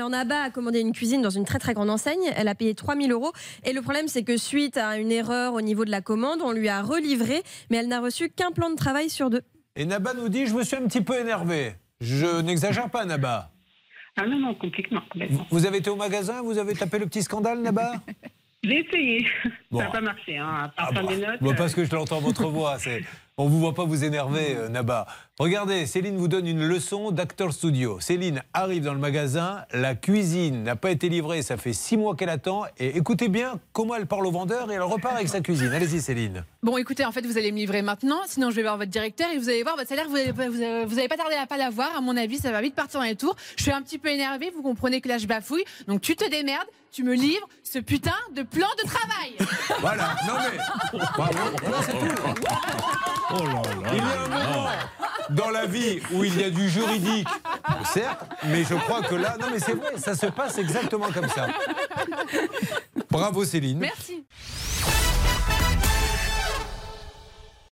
Alors Naba a commandé une cuisine dans une très très grande enseigne. Elle a payé 3000 euros. Et le problème, c'est que suite à une erreur au niveau de la commande, on lui a relivré, mais elle n'a reçu qu'un plan de travail sur deux. Et Naba nous dit, je me suis un petit peu énervé. Je n'exagère pas, Naba. Ah non, non, complètement. complètement. Vous avez été au magasin, vous avez tapé le petit scandale, Naba? J'ai essayé. Bon. Ça n'a pas marché. Hein. À part Ah bah, des notes. bah, euh, parce que je l'entends votre voix. C'est... On vous voit pas vous énerver, euh, Naba. Regardez, Céline vous donne une leçon d'acteur studio. Céline arrive dans le magasin, la cuisine n'a pas été livrée, ça fait six mois qu'elle attend. Et écoutez bien comment elle parle au vendeur et elle repart avec sa cuisine. Allez-y, Céline. Bon, écoutez, en fait, vous allez me livrer maintenant. Sinon, je vais voir votre directeur et vous allez voir votre salaire. Vous n'allez pas, vous allez- vous allez pas tarder à pas l'avoir. À mon avis, ça va vite partir dans les tours. Je suis un petit peu énervée. Vous comprenez que là, je bafouille. Donc, tu te démerdes. Tu me livres ce putain de plan de travail. Voilà, non mais. Bravo. Voilà, c'est tout. Oh là là. Il y a un moment dans la vie où il y a du juridique, certes, mais je crois que là, non mais c'est vrai, ça se passe exactement comme ça. Bravo Céline. Merci.